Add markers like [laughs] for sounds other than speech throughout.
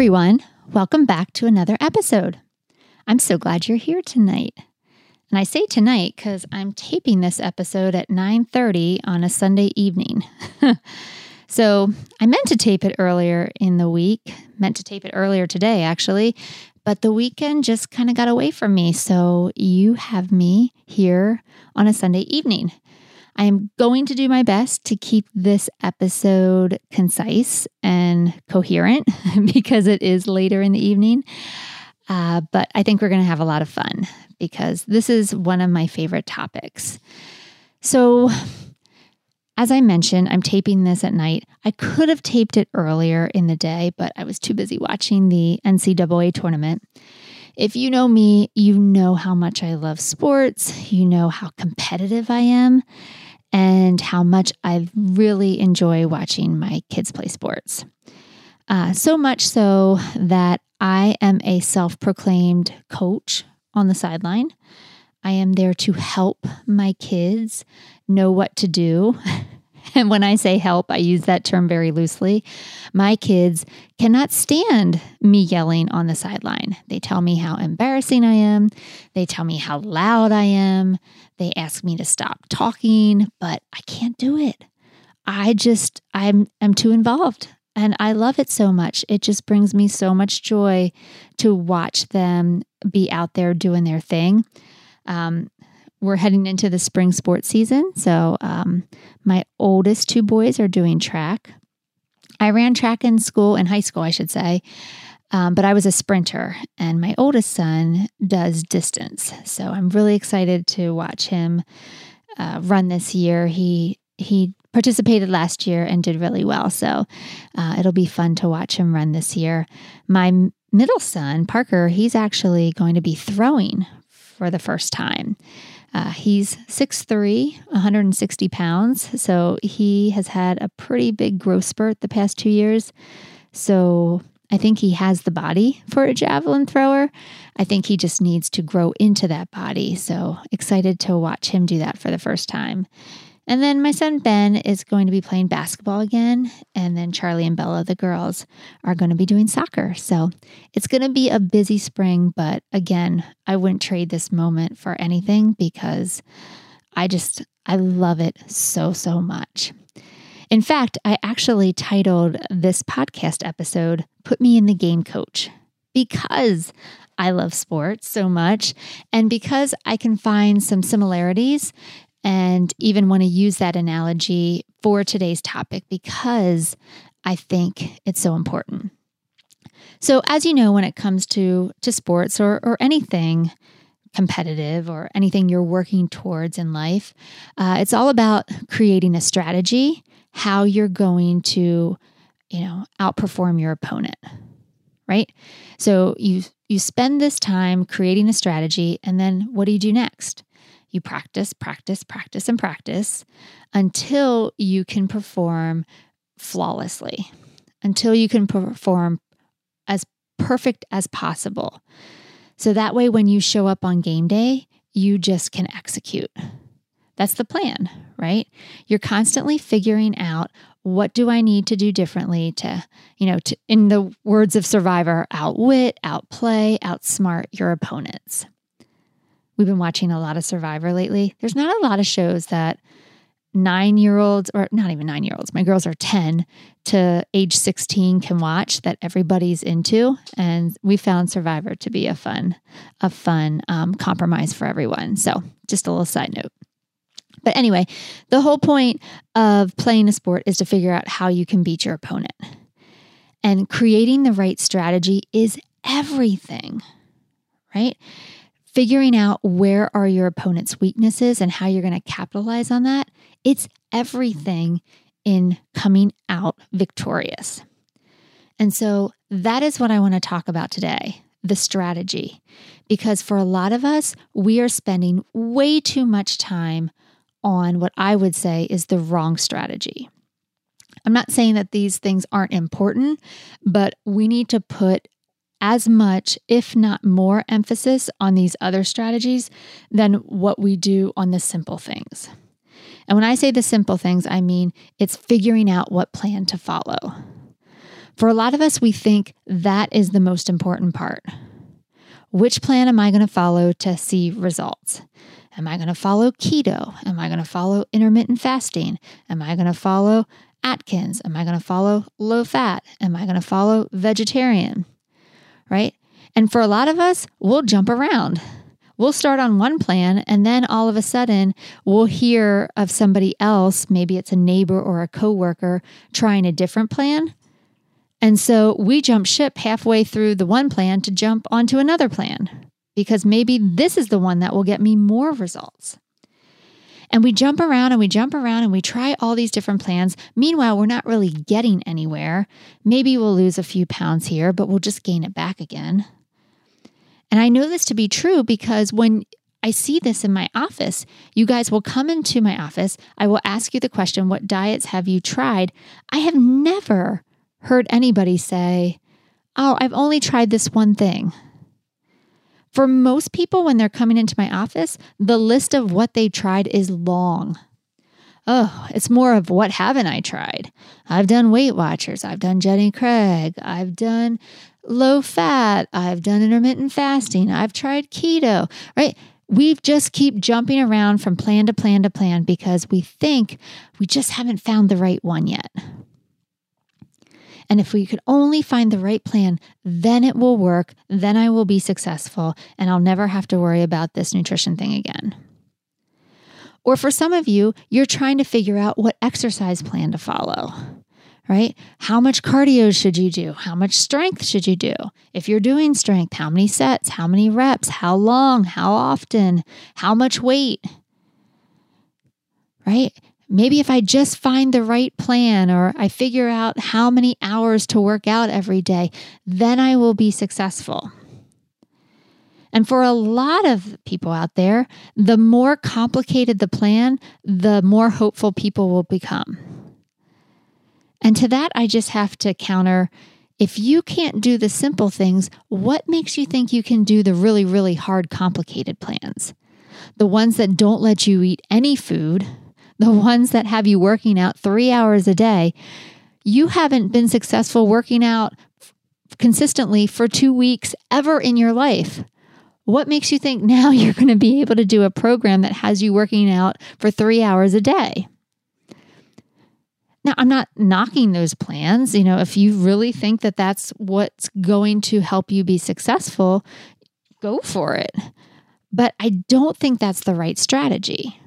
Everyone, welcome back to another episode. I'm so glad you're here tonight. And I say tonight cuz I'm taping this episode at 9:30 on a Sunday evening. [laughs] so, I meant to tape it earlier in the week, meant to tape it earlier today actually, but the weekend just kind of got away from me. So, you have me here on a Sunday evening. I am going to do my best to keep this episode concise and coherent [laughs] because it is later in the evening. Uh, but I think we're going to have a lot of fun because this is one of my favorite topics. So, as I mentioned, I'm taping this at night. I could have taped it earlier in the day, but I was too busy watching the NCAA tournament. If you know me, you know how much I love sports, you know how competitive I am and how much I really enjoy watching my kids play sports. Uh, so much so that I am a self proclaimed coach on the sideline. I am there to help my kids know what to do. [laughs] And when I say help, I use that term very loosely. My kids cannot stand me yelling on the sideline. They tell me how embarrassing I am. They tell me how loud I am. They ask me to stop talking, but I can't do it. I just I'm I'm too involved and I love it so much. It just brings me so much joy to watch them be out there doing their thing. Um, we're heading into the spring sports season, so um, my oldest two boys are doing track. I ran track in school, in high school, I should say, um, but I was a sprinter, and my oldest son does distance. So I'm really excited to watch him uh, run this year. He he participated last year and did really well. So uh, it'll be fun to watch him run this year. My middle son, Parker, he's actually going to be throwing for the first time. Uh, he's 6'3, 160 pounds. So he has had a pretty big growth spurt the past two years. So I think he has the body for a javelin thrower. I think he just needs to grow into that body. So excited to watch him do that for the first time. And then my son Ben is going to be playing basketball again. And then Charlie and Bella, the girls, are going to be doing soccer. So it's going to be a busy spring. But again, I wouldn't trade this moment for anything because I just, I love it so, so much. In fact, I actually titled this podcast episode, Put Me in the Game Coach, because I love sports so much and because I can find some similarities and even want to use that analogy for today's topic because I think it's so important. So, as you know, when it comes to, to sports or, or anything, competitive or anything you're working towards in life, uh, it's all about creating a strategy how you're going to, you know, outperform your opponent. Right? So you you spend this time creating a strategy and then what do you do next? You practice, practice, practice and practice until you can perform flawlessly. Until you can perform as perfect as possible. So that way when you show up on game day, you just can execute. That's the plan, right? You're constantly figuring out what do I need to do differently to, you know, to, in the words of Survivor, outwit, outplay, outsmart your opponents. We've been watching a lot of Survivor lately. There's not a lot of shows that nine year olds, or not even nine year olds, my girls are 10 to age 16 can watch that everybody's into. And we found Survivor to be a fun, a fun um, compromise for everyone. So just a little side note. But anyway, the whole point of playing a sport is to figure out how you can beat your opponent. And creating the right strategy is everything, right? Figuring out where are your opponent's weaknesses and how you're going to capitalize on that, it's everything in coming out victorious. And so that is what I want to talk about today the strategy. Because for a lot of us, we are spending way too much time on what I would say is the wrong strategy. I'm not saying that these things aren't important, but we need to put as much, if not more, emphasis on these other strategies than what we do on the simple things. And when I say the simple things, I mean it's figuring out what plan to follow. For a lot of us, we think that is the most important part. Which plan am I going to follow to see results? Am I going to follow keto? Am I going to follow intermittent fasting? Am I going to follow Atkins? Am I going to follow low fat? Am I going to follow vegetarian? Right? And for a lot of us, we'll jump around. We'll start on one plan and then all of a sudden we'll hear of somebody else, maybe it's a neighbor or a coworker trying a different plan and so we jump ship halfway through the one plan to jump onto another plan because maybe this is the one that will get me more results. And we jump around and we jump around and we try all these different plans. Meanwhile, we're not really getting anywhere. Maybe we'll lose a few pounds here, but we'll just gain it back again. And I know this to be true because when I see this in my office. You guys will come into my office. I will ask you the question, What diets have you tried? I have never heard anybody say, Oh, I've only tried this one thing. For most people, when they're coming into my office, the list of what they tried is long. Oh, it's more of what haven't I tried? I've done Weight Watchers, I've done Jenny Craig, I've done low fat, I've done intermittent fasting, I've tried keto, right? We just keep jumping around from plan to plan to plan because we think we just haven't found the right one yet. And if we could only find the right plan, then it will work. Then I will be successful and I'll never have to worry about this nutrition thing again. Or for some of you, you're trying to figure out what exercise plan to follow, right? How much cardio should you do? How much strength should you do? If you're doing strength, how many sets? How many reps? How long? How often? How much weight? Right? Maybe if I just find the right plan or I figure out how many hours to work out every day, then I will be successful. And for a lot of people out there, the more complicated the plan, the more hopeful people will become. And to that, I just have to counter if you can't do the simple things, what makes you think you can do the really, really hard, complicated plans? The ones that don't let you eat any food the ones that have you working out three hours a day, you haven't been successful working out consistently for two weeks ever in your life. What makes you think now [laughs] you're going to be able to do a program that has you working out for three hours a day? Now, I'm not knocking those plans. You know, if you really think that that's what's going to help you be successful, go for it. But I don't think that's the right strategy.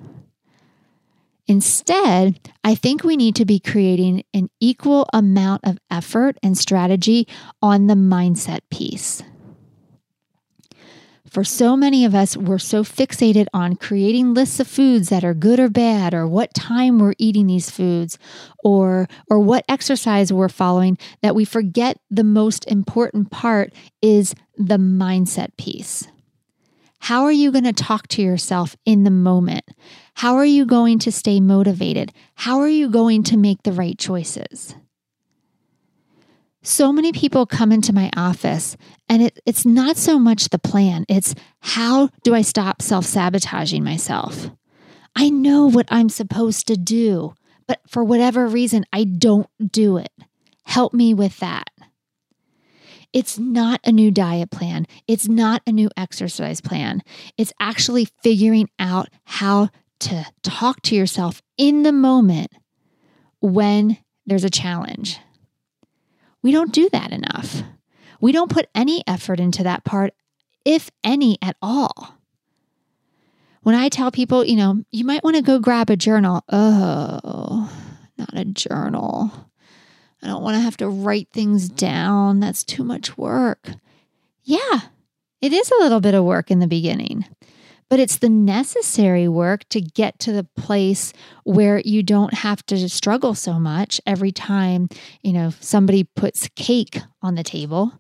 Instead, I think we need to be creating an equal amount of effort and strategy on the mindset piece. For so many of us, we're so fixated on creating lists of foods that are good or bad, or what time we're eating these foods, or, or what exercise we're following, that we forget the most important part is the mindset piece. How are you going to talk to yourself in the moment? How are you going to stay motivated? How are you going to make the right choices? So many people come into my office, and it, it's not so much the plan, it's how do I stop self sabotaging myself? I know what I'm supposed to do, but for whatever reason, I don't do it. Help me with that. It's not a new diet plan. It's not a new exercise plan. It's actually figuring out how to talk to yourself in the moment when there's a challenge. We don't do that enough. We don't put any effort into that part, if any at all. When I tell people, you know, you might want to go grab a journal, oh, not a journal. I don't want to have to write things down. That's too much work. Yeah, it is a little bit of work in the beginning. but it's the necessary work to get to the place where you don't have to struggle so much every time, you know, somebody puts cake on the table.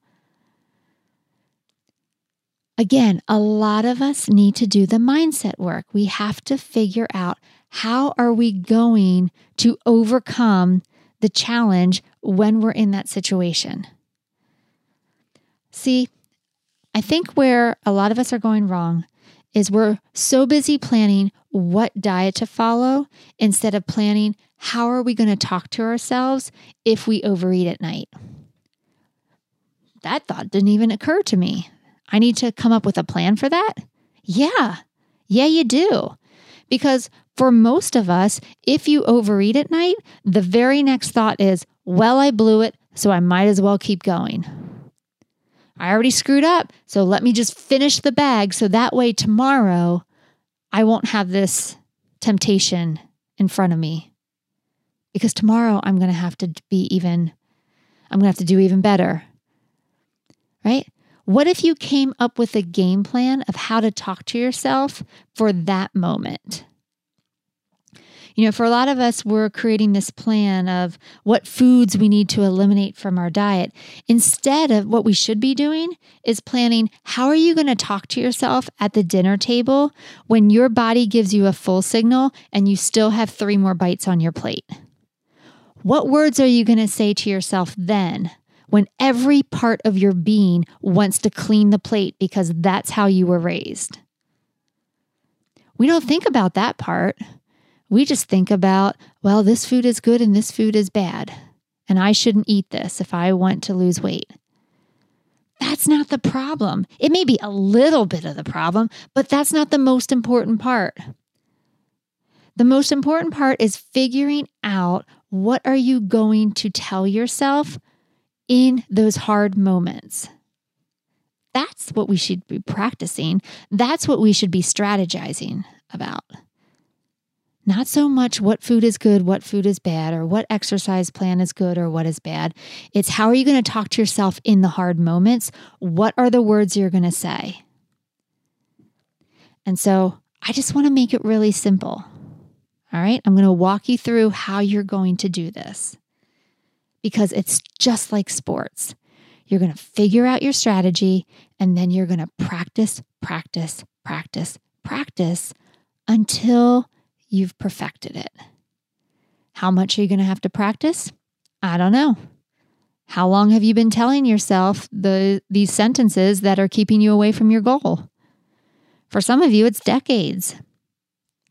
Again, a lot of us need to do the mindset work. We have to figure out how are we going to overcome the challenge when we're in that situation. See, I think where a lot of us are going wrong is we're so busy planning what diet to follow instead of planning how are we going to talk to ourselves if we overeat at night. That thought didn't even occur to me. I need to come up with a plan for that? Yeah. Yeah, you do. Because for most of us, if you overeat at night, the very next thought is, well, I blew it, so I might as well keep going. I already screwed up, so let me just finish the bag so that way tomorrow I won't have this temptation in front of me. Because tomorrow I'm going to have to be even, I'm going to have to do even better. Right? What if you came up with a game plan of how to talk to yourself for that moment? You know, for a lot of us, we're creating this plan of what foods we need to eliminate from our diet. Instead of what we should be doing is planning how are you going to talk to yourself at the dinner table when your body gives you a full signal and you still have three more bites on your plate? What words are you going to say to yourself then when every part of your being wants to clean the plate because that's how you were raised? We don't think about that part. We just think about, well, this food is good and this food is bad, and I shouldn't eat this if I want to lose weight. That's not the problem. It may be a little bit of the problem, but that's not the most important part. The most important part is figuring out what are you going to tell yourself in those hard moments. That's what we should be practicing. That's what we should be strategizing about. Not so much what food is good, what food is bad, or what exercise plan is good or what is bad. It's how are you going to talk to yourself in the hard moments? What are the words you're going to say? And so I just want to make it really simple. All right. I'm going to walk you through how you're going to do this because it's just like sports. You're going to figure out your strategy and then you're going to practice, practice, practice, practice until you've perfected it. How much are you going to have to practice? I don't know. How long have you been telling yourself the these sentences that are keeping you away from your goal? For some of you it's decades.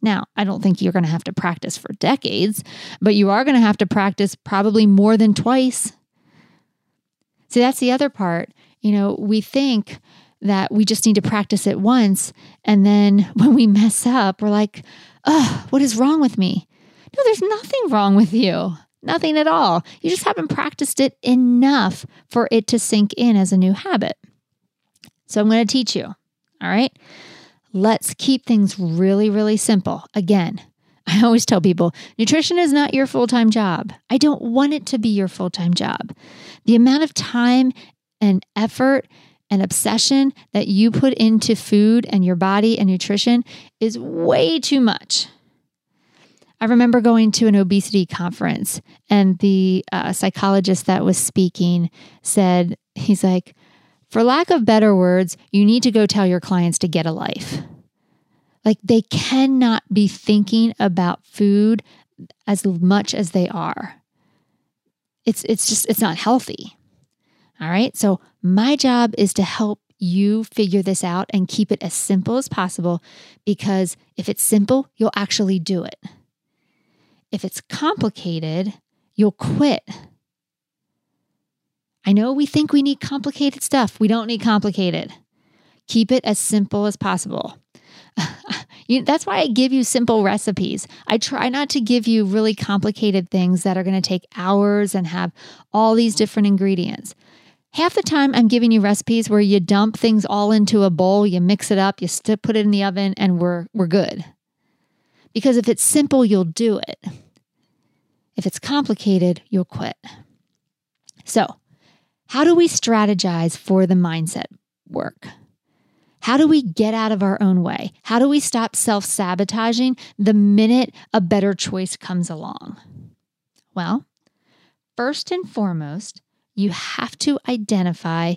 Now, I don't think you're going to have to practice for decades, but you are going to have to practice probably more than twice. See, that's the other part. You know, we think that we just need to practice it once. And then [laughs] when we mess up, we're like, oh, what is wrong with me? No, there's nothing wrong with you. Nothing at all. You just haven't practiced it enough for it to sink in as a new habit. So I'm going to teach you. All right. Let's keep things really, really simple. Again, [laughs] I always tell people nutrition is not your full time job. I don't want it to be your full time job. The amount of time and effort and obsession that you put into food and your body and nutrition is way too much. I remember going to an obesity conference, and the uh, psychologist that was speaking said, He's like, for lack of better words, you need to go tell your clients to get a life. Like they cannot be thinking about food as much as they are. It's it's just it's not healthy. All right? So my job is to help you figure this out and keep it as simple as possible because if it's simple, you'll actually do it. If it's complicated, you'll quit. I know we think we need complicated stuff. We don't need complicated. Keep it as simple as possible. [laughs] you, that's why I give you simple recipes. I try not to give you really complicated things that are going to take hours and have all these different ingredients. Half the time, I'm giving you recipes where you dump things all into a bowl, you mix it up, you st- put it in the oven, and we're, we're good. Because if it's simple, you'll do it. If it's complicated, you'll quit. So, how do we strategize for the mindset work? How do we get out of our own way? How do we stop self sabotaging the minute a better choice comes along? Well, first and foremost, you have to identify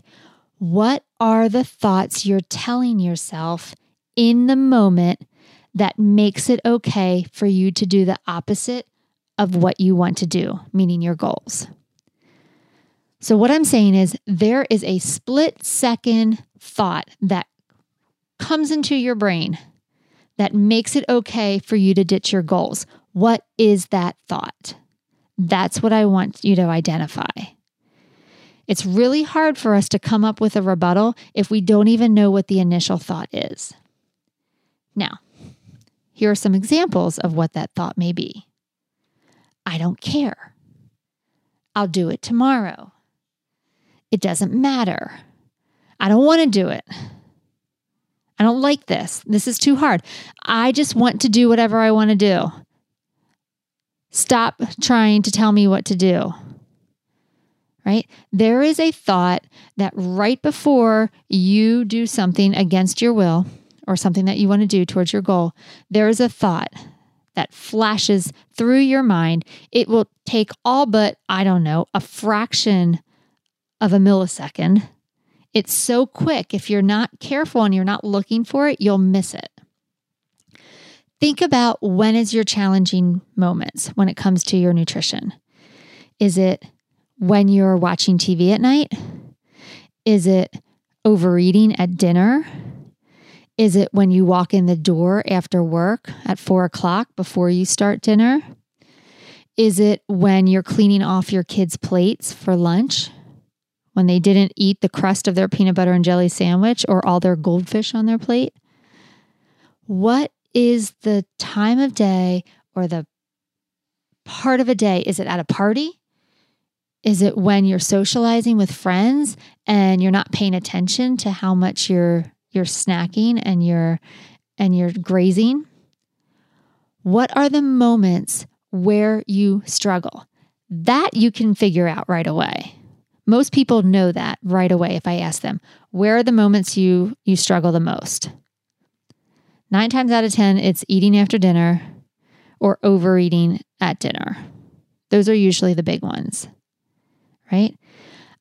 what are the thoughts you're telling yourself in the moment that makes it okay for you to do the opposite of what you want to do, meaning your goals. So, what I'm saying is, there is a split second thought that comes into your brain that makes it okay for you to ditch your goals. What is that thought? That's what I want you to identify. It's really hard for us to come up with a rebuttal if we don't even know what the initial thought is. Now, here are some examples of what that thought may be I don't care. I'll do it tomorrow. It doesn't matter. I don't want to do it. I don't like this. This is too hard. I just want to do whatever I want to do. Stop trying to tell me what to do. Right? There is a thought that right before you do something against your will or something that you want to do towards your goal, there is a thought that flashes through your mind. It will take all but, I don't know, a fraction of a millisecond it's so quick. If you're not careful and you're not looking for it, you'll miss it. Think about when is your challenging moments when it comes to your nutrition. Is it when you're watching TV at night? Is it overeating at dinner? Is it when you walk in the door after work at four o'clock before you start dinner? Is it when you're cleaning off your kids' plates for lunch? when they didn't eat the crust of their peanut butter and jelly sandwich or all their goldfish on their plate? What is the time of day or the part of a day? Is it at a party? Is it when you're socializing with friends and you're not paying attention to how much you're you're snacking and you're and you're grazing? What are the moments where you struggle? That you can figure out right away. Most people know that right away if I ask them, where are the moments you you struggle the most? 9 times out of 10 it's eating after dinner or overeating at dinner. Those are usually the big ones. Right?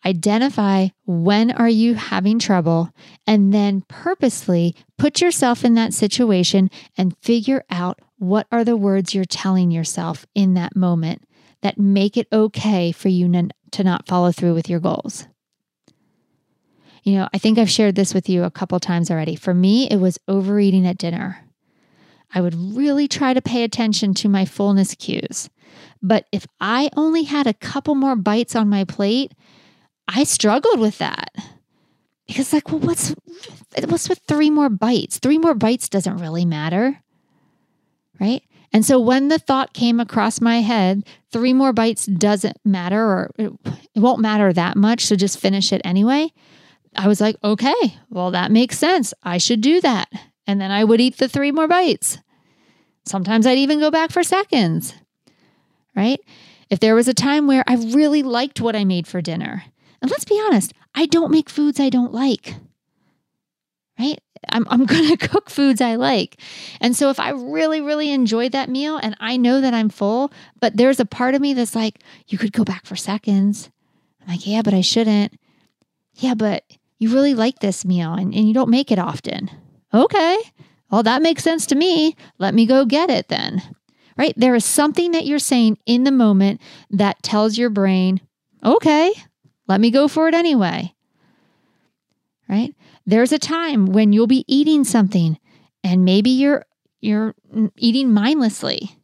Identify when are you having trouble and then purposely put yourself in that situation and figure out what are the words you're telling yourself in that moment that make it okay for you to not follow through with your goals. You know, I think I've shared this with you a couple times already. For me, it was overeating at dinner. I would really try to pay attention to my fullness cues. But if I only had a couple more bites on my plate, I struggled with that. Because like, well, what's what's with three more bites? Three more bites doesn't really matter. Right? And so when the thought came across my head, three more bites doesn't matter or it, it, won't matter that much. So just finish it anyway. I was like, okay, well, that makes sense. I should do that. And then I would eat the three more bites. Sometimes I'd even go back for seconds, right? If there was a time where I really liked what I made for dinner, and let's be honest, I don't make foods I don't like, right? I'm, I'm [laughs] going to cook foods I like. And so if I really, really enjoyed that meal and I know that I'm full, but there's a part of me that's like, you could go back for seconds. I'm like, yeah, but I shouldn't. Yeah, but you really like this meal and, and you don't make it often. Okay. Well, that makes sense to me. Let me go get it then. Right? There is something that you're saying in the moment that tells your brain, okay, let me go for it anyway. Right? There's a time when you'll be eating something and maybe you're you're eating mindlessly.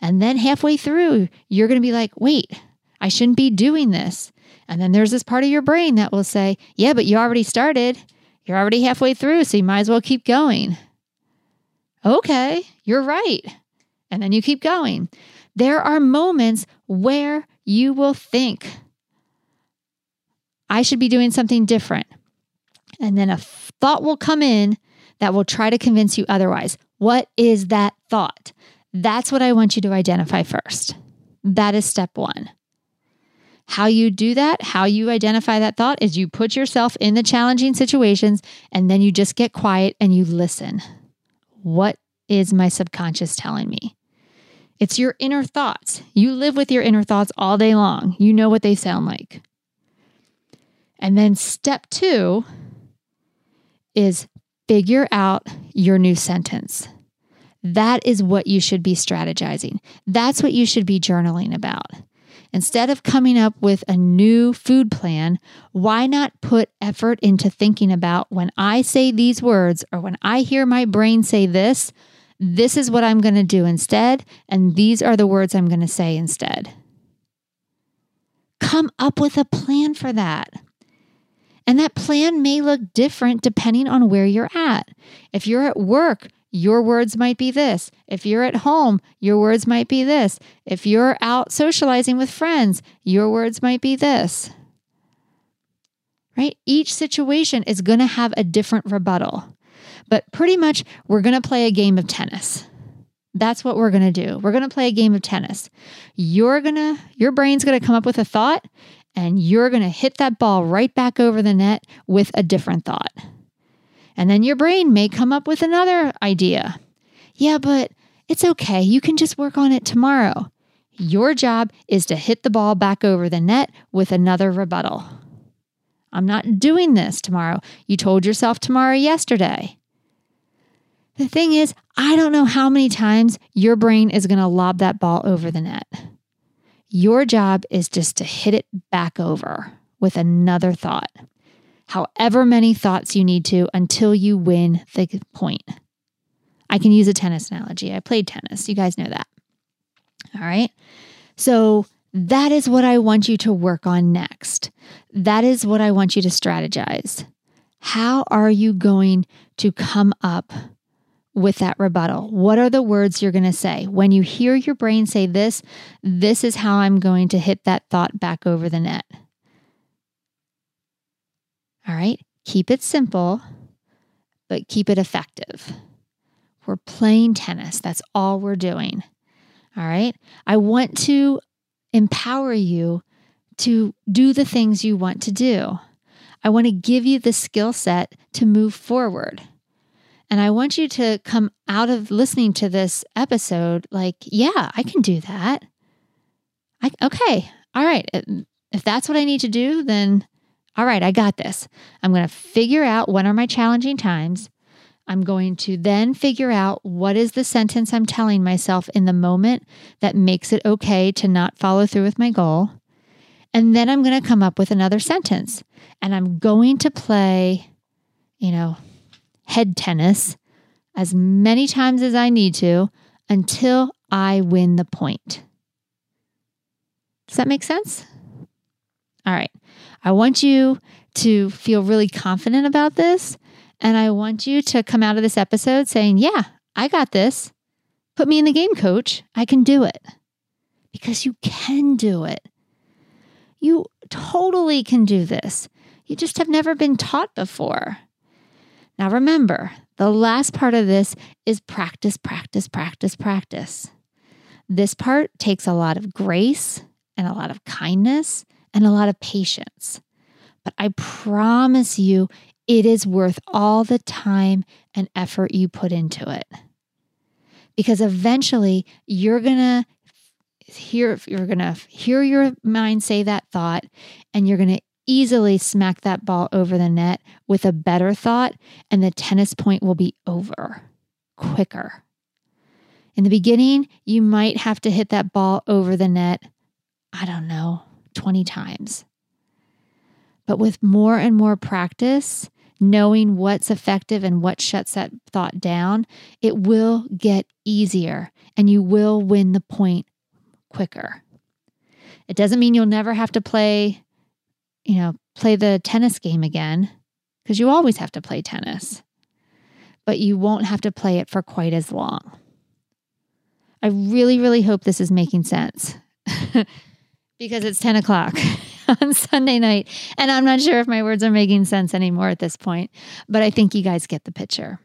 And then halfway through, you're going to be like, "Wait, I shouldn't be doing this." And then there's this part of your brain that will say, "Yeah, but you already started. You're already halfway through, so you might as well keep going." Okay, you're right. And then you keep going. There are moments where you will think, I should be doing something different. And then a thought will come in that will try to convince you otherwise. What is that thought? That's what I want you to identify first. That is step one. How you do that, how you identify that thought is you put yourself in the challenging situations and then you just get quiet and you listen. What is my subconscious telling me? It's your inner thoughts. You live with your inner thoughts all day long. You know what they sound like. And then step two is figure out your new sentence. That is what you should be strategizing. That's what you should be journaling about. Instead of coming up with a new food plan, why not put effort into thinking about when I say these words or when I hear my brain say this, this is what I'm going to do instead, and these are the words I'm going to say instead. Come up with a plan for that. And that plan may look different depending on where you're at. If you're at work, your words might be this. If you're at home, your words might be this. If you're out socializing with friends, your words might be this. Right? Each situation is going to have a different rebuttal. But pretty much, we're going to play a game of tennis. That's what we're going to do. We're going to play a game of tennis. You're going to, your brain's going to come up with a thought, and you're going to hit that ball right back over the net with a different thought. And then your brain may come up with another idea. Yeah, but it's okay. You can just work on it tomorrow. Your job is to hit the ball back over the net with another rebuttal. I'm not doing this tomorrow. You told yourself tomorrow yesterday. The thing is, I don't know how many times your brain is going to lob that ball over the net. Your job is just to hit it back over with another thought however many thoughts you need to until you win the point. I can use a tennis analogy. I played tennis. You guys know that. All right. So that is what I want you to work on next. That is what I want you to strategize. How are you going to come up with that rebuttal? What are the words you're going to say? When you hear your brain say this, this is how I'm going to hit that thought back over the net. All right, keep it simple, but keep it effective. We're playing tennis. That's all we're doing. All right. I want to empower you to do the things you want to do. I want to give you the skill set to move forward. And I want you to come out of listening to this episode like, yeah, I can do that. I, okay. All right. If that's what I need to do, then all right, I got this. I'm going to figure out what are my challenging times. I'm going to then figure out what is the sentence I'm telling myself in the moment that makes it okay to not follow through with my goal. And then I'm going to come up with another sentence. And I'm going to play, you know, head tennis as many times as I need to until I win the point. Does that make sense? All right. I want you to feel really confident about this. And I want you to come out of this episode saying, Yeah, I got this. Put me in the game, coach. I can do it. Because you can do it. You totally can do this. You just have never been taught before. Now, remember, the last part of this is practice, practice, practice, practice. This part takes a lot of grace and a lot of kindness and a lot of patience. But I promise you, it is worth all the time and effort you put into it. Because eventually you're going to hear you're going to hear your mind say that thought and you're going to easily smack that ball over the net with a better thought and the tennis point will be over quicker. In the beginning, you might have to hit that ball over the net, I don't know, 20 times. But with more and more practice, knowing what's effective and what shuts that thought down, it will get easier and you will win the point quicker. It doesn't mean you'll never have to play, you know, play the tennis game again, because you always have to play tennis, but you won't have to play it for quite as long. I really, really hope this is making sense. [laughs] because it's 10 o'clock [laughs] on Sunday night. And I'm not sure if my words are making sense anymore at this point, but I think you guys get the picture.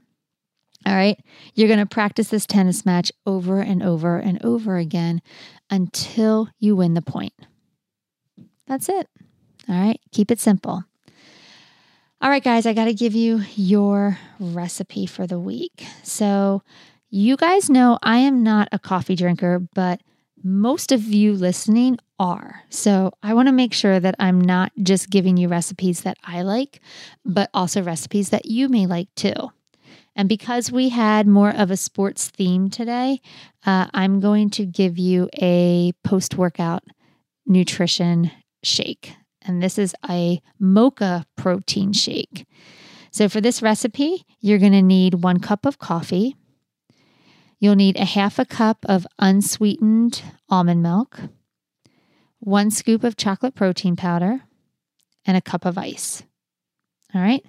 All right. You're going to practice this tennis match over and over and over again until you win the point. That's it. All right, keep it simple. All right, guys, I got to give you your recipe for the week. So, you guys know I am not a coffee drinker, but most of you listening are. So, I want to make sure that I'm not just giving you recipes that I like, but also recipes that you may like too. And because we had more of a sports theme today, uh, I'm going to give you a post workout nutrition shake and this is a mocha protein shake. So, for this recipe, you're going to need one cup of coffee. You'll need a half a cup of unsweetened almond milk, one scoop of chocolate protein powder, and a cup of ice. All right.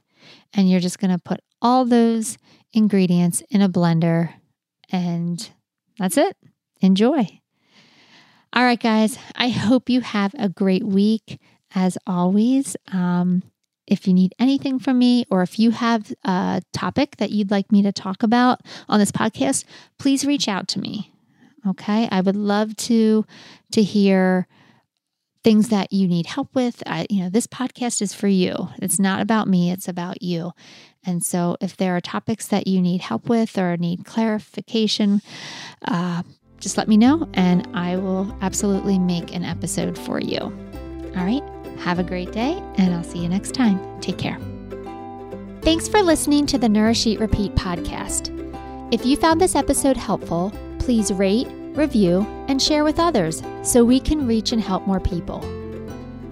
And you're just going to put all those ingredients in a blender, and that's it. Enjoy. All right, guys, I hope you have a great week as always. Um, if you need anything from me or if you have a topic that you'd like me to talk about on this podcast, please reach out to me. Okay? I would love to to hear things that you need help with. I, you know, this podcast is for you. It's not about me, it's about you. And so if there are topics that you need help with or need clarification, uh, just let me know and I will absolutely make an episode for you. All right? Have a great day, and I'll see you next time. Take care. Thanks for listening to the Nourish Eat Repeat podcast. If you found this episode helpful, please rate, review, and share with others so we can reach and help more people.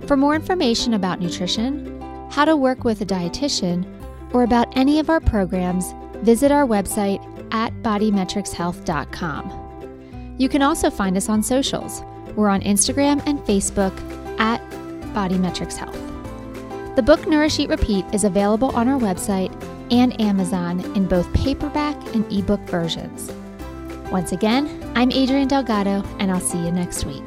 For more information about nutrition, how to work with a dietitian, or about any of our programs, visit our website at bodymetricshealth.com. You can also find us on socials. We're on Instagram and Facebook at Body Metrics Health. The book Nourish Eat Repeat is available on our website and Amazon in both paperback and ebook versions. Once again, I'm Adrienne Delgado, and I'll see you next week.